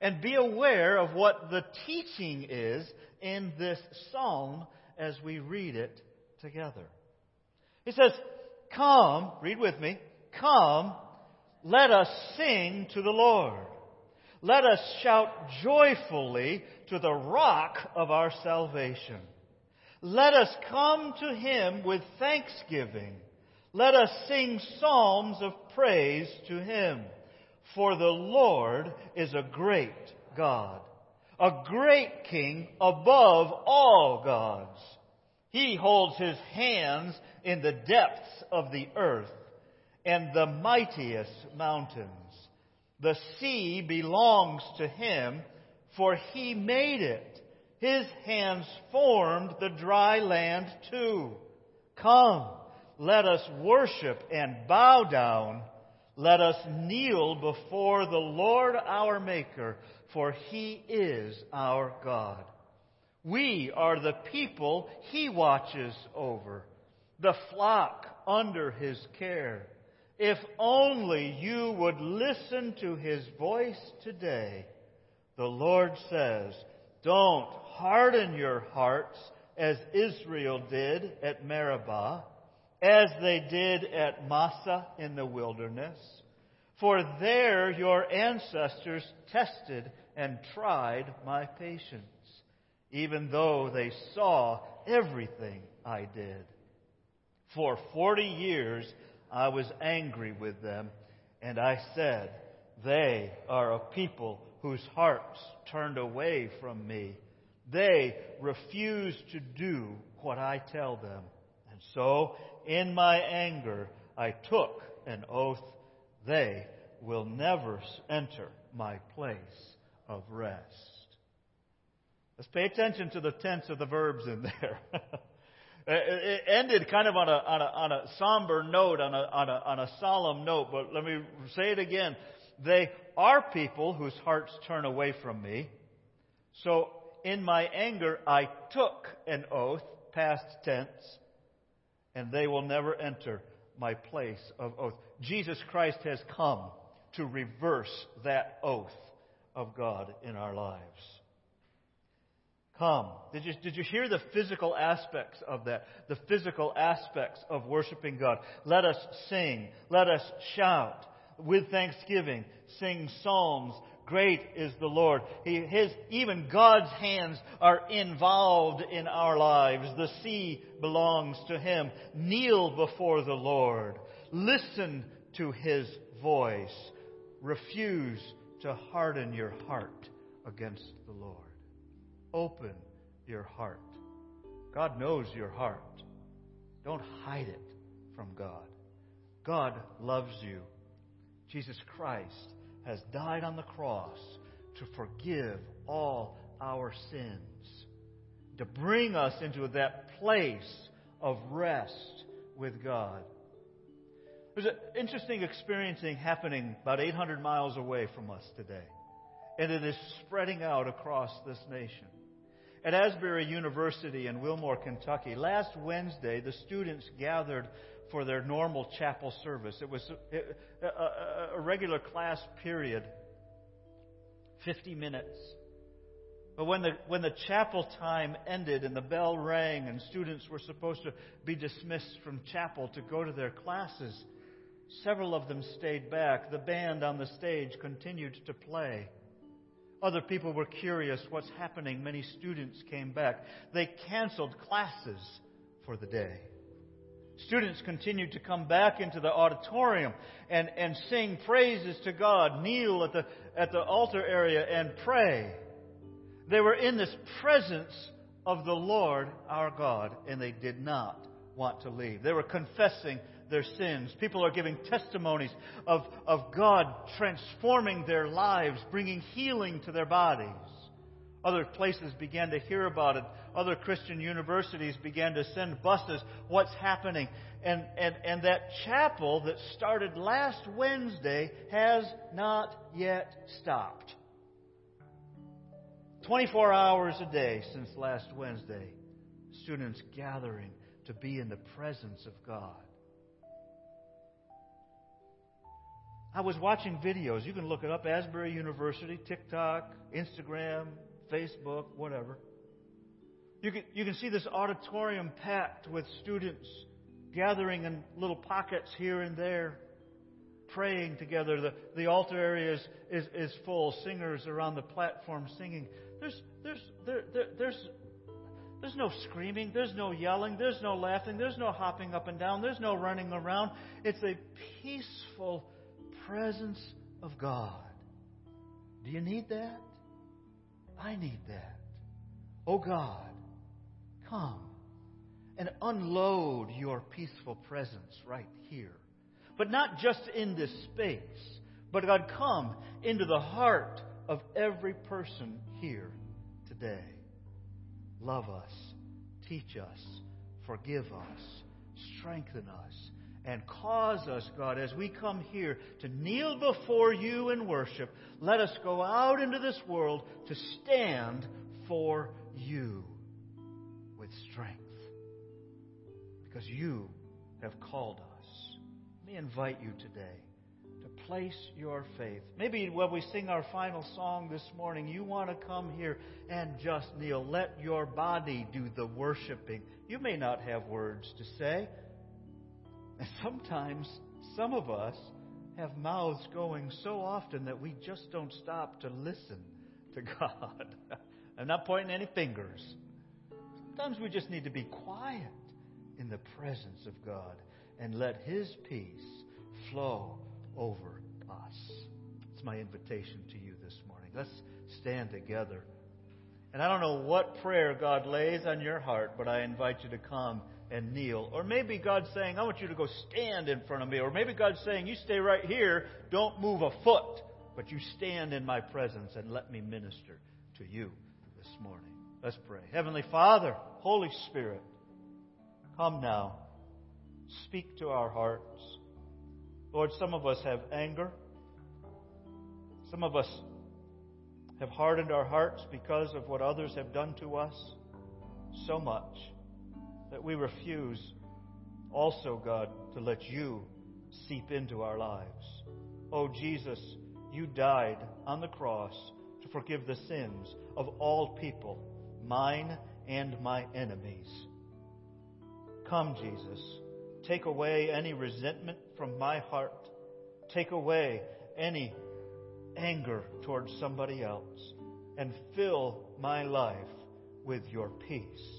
S3: And be aware of what the teaching is in this psalm as we read it together. He says, Come, read with me, come, let us sing to the Lord. Let us shout joyfully to the rock of our salvation. Let us come to him with thanksgiving. Let us sing psalms of praise to him. For the Lord is a great God, a great King above all gods. He holds his hands in the depths of the earth and the mightiest mountains. The sea belongs to him, for he made it. His hands formed the dry land too. Come, let us worship and bow down. Let us kneel before the Lord our Maker, for he is our God. We are the people he watches over, the flock under his care. If only you would listen to his voice today. The Lord says, Don't harden your hearts as Israel did at Meribah as they did at Massah in the wilderness. For there your ancestors tested and tried my patience, even though they saw everything I did. For forty years I was angry with them, and I said, They are a people whose hearts turned away from me. They refuse to do what I tell them. And so in my anger, I took an oath. They will never enter my place of rest. Let's pay attention to the tense of the verbs in there. it ended kind of on a, on a, on a somber note, on a, on, a, on a solemn note, but let me say it again. They are people whose hearts turn away from me. So in my anger, I took an oath, past tense and they will never enter my place of oath. Jesus Christ has come to reverse that oath of God in our lives. Come. Did you, did you hear the physical aspects of that? The physical aspects of worshiping God. Let us sing. Let us shout with thanksgiving. Sing psalms Great is the Lord. He, his, even God's hands are involved in our lives. The sea belongs to Him. Kneel before the Lord. Listen to His voice. Refuse to harden your heart against the Lord. Open your heart. God knows your heart. Don't hide it from God. God loves you. Jesus Christ has died on the cross to forgive all our sins. to bring us into that place of rest with God. There's an interesting experiencing happening about 800 miles away from us today, and it is spreading out across this nation. At Asbury University in Wilmore, Kentucky, last Wednesday, the students gathered for their normal chapel service. It was a, a regular class period, 50 minutes. But when the, when the chapel time ended and the bell rang and students were supposed to be dismissed from chapel to go to their classes, several of them stayed back. The band on the stage continued to play. Other people were curious what's happening. Many students came back. They canceled classes for the day. Students continued to come back into the auditorium and, and sing praises to God, kneel at the, at the altar area and pray. They were in this presence of the Lord our God, and they did not want to leave. They were confessing their sins. People are giving testimonies of, of God transforming their lives, bringing healing to their bodies. Other places began to hear about it. Other Christian universities began to send buses. What's happening? And, and, and that chapel that started last Wednesday has not yet stopped. 24 hours a day since last Wednesday, students gathering to be in the presence of God. I was watching videos. You can look it up Asbury University, TikTok, Instagram, Facebook, whatever. You can, you can see this auditorium packed with students gathering in little pockets here and there, praying together. The, the altar area is, is, is full. Singers are on the platform singing. There's, there's, there, there, there's, there's no screaming. There's no yelling. There's no laughing. There's no hopping up and down. There's no running around. It's a peaceful presence of God. Do you need that? I need that. Oh God, come and unload your peaceful presence right here. But not just in this space, but God, come into the heart of every person here today. Love us, teach us, forgive us, strengthen us, and cause us, God, as we come here to kneel before you in worship, let us go out into this world to stand for you with strength. Because you have called us. Let me invite you today to place your faith. Maybe when we sing our final song this morning, you want to come here and just kneel. Let your body do the worshiping. You may not have words to say. And sometimes some of us have mouths going so often that we just don't stop to listen to God. I'm not pointing any fingers. Sometimes we just need to be quiet in the presence of God and let His peace flow over us. It's my invitation to you this morning. Let's stand together. And I don't know what prayer God lays on your heart, but I invite you to come and kneel. Or maybe God's saying, I want you to go stand in front of me. Or maybe God's saying, you stay right here, don't move a foot, but you stand in my presence and let me minister to you this morning. Let's pray. Heavenly Father, Holy Spirit, come now. Speak to our hearts. Lord, some of us have anger. Some of us have hardened our hearts because of what others have done to us so much that we refuse also, God, to let you seep into our lives. Oh, Jesus, you died on the cross to forgive the sins of all people, mine and my enemies. Come, Jesus, take away any resentment from my heart. Take away any anger towards somebody else and fill my life with your peace.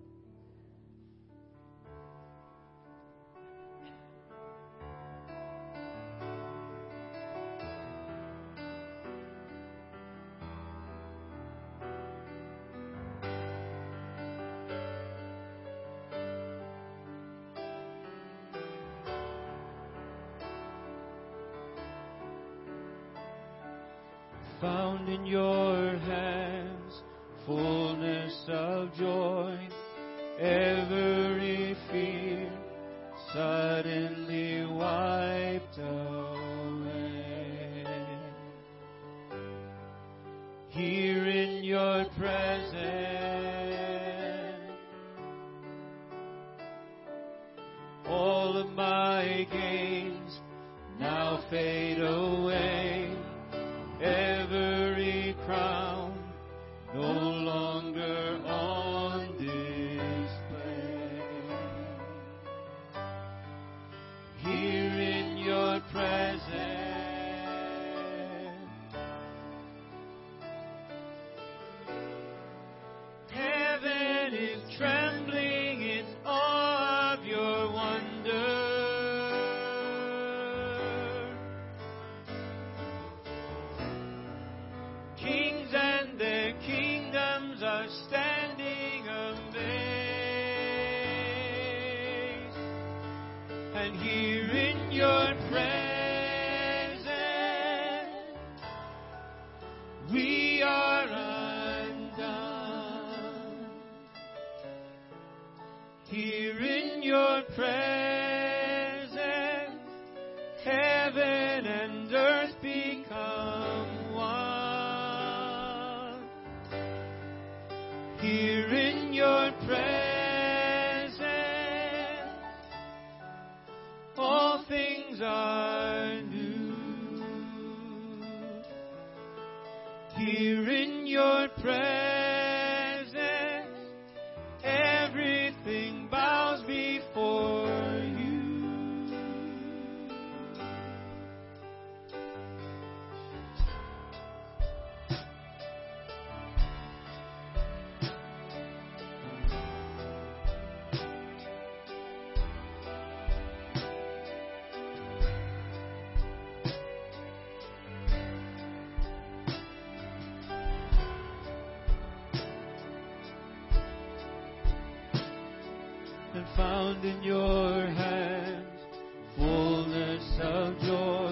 S1: found in your hands fullness of joy. Every fear suddenly wiped away. Here in your presence, all of my gains now fade away. and found in your hands fullness of joy.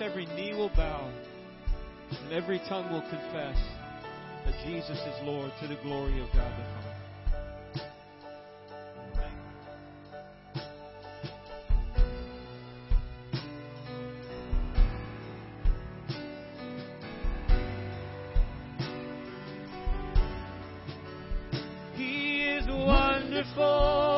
S1: every knee will bow and every tongue will confess that Jesus is Lord to the glory of God the Father. He is wonderful.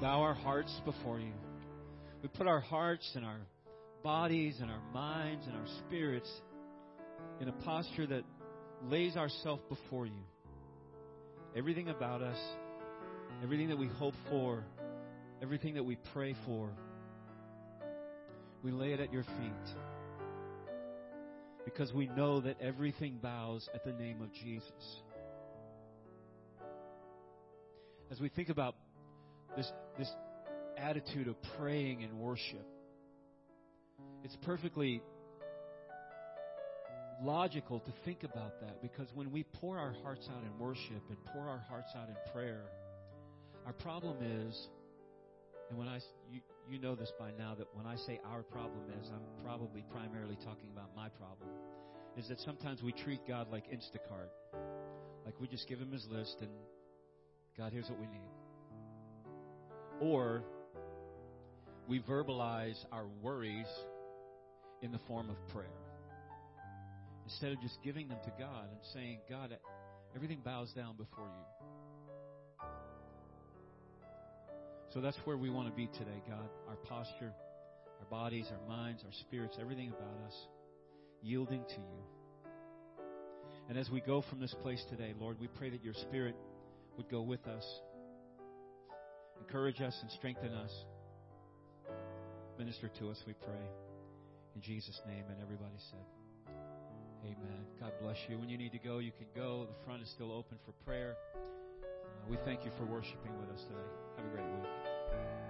S1: Bow our hearts before you. We put our hearts and our bodies and our minds and our spirits in a posture that lays ourselves before you. Everything about us, everything that we hope for, everything that we pray for, we lay it at your feet. Because we know that everything bows at the name of Jesus. As we think about this, this attitude of praying and worship, it's perfectly logical to think about that because when we pour our hearts out in worship and pour our hearts out in prayer, our problem is, and when I you, you know this by now that when I say our problem is, I'm probably primarily talking about my problem, is that sometimes we treat God like Instacart, like we just give Him His list and God, here's what we need, or we verbalize our worries in the form of prayer instead of just giving them to God and saying, God, everything bows down before you. So that's where we want to be today, God. Our posture, our bodies, our minds, our spirits, everything about us, yielding to you. And as we go from this place today, Lord, we pray that your Spirit would go with us, encourage us, and strengthen us. Minister to us, we pray. In Jesus' name, and everybody said, Amen. God bless you. When you need to go, you can go. The front is still open for prayer. Uh, we thank you for worshiping with us today.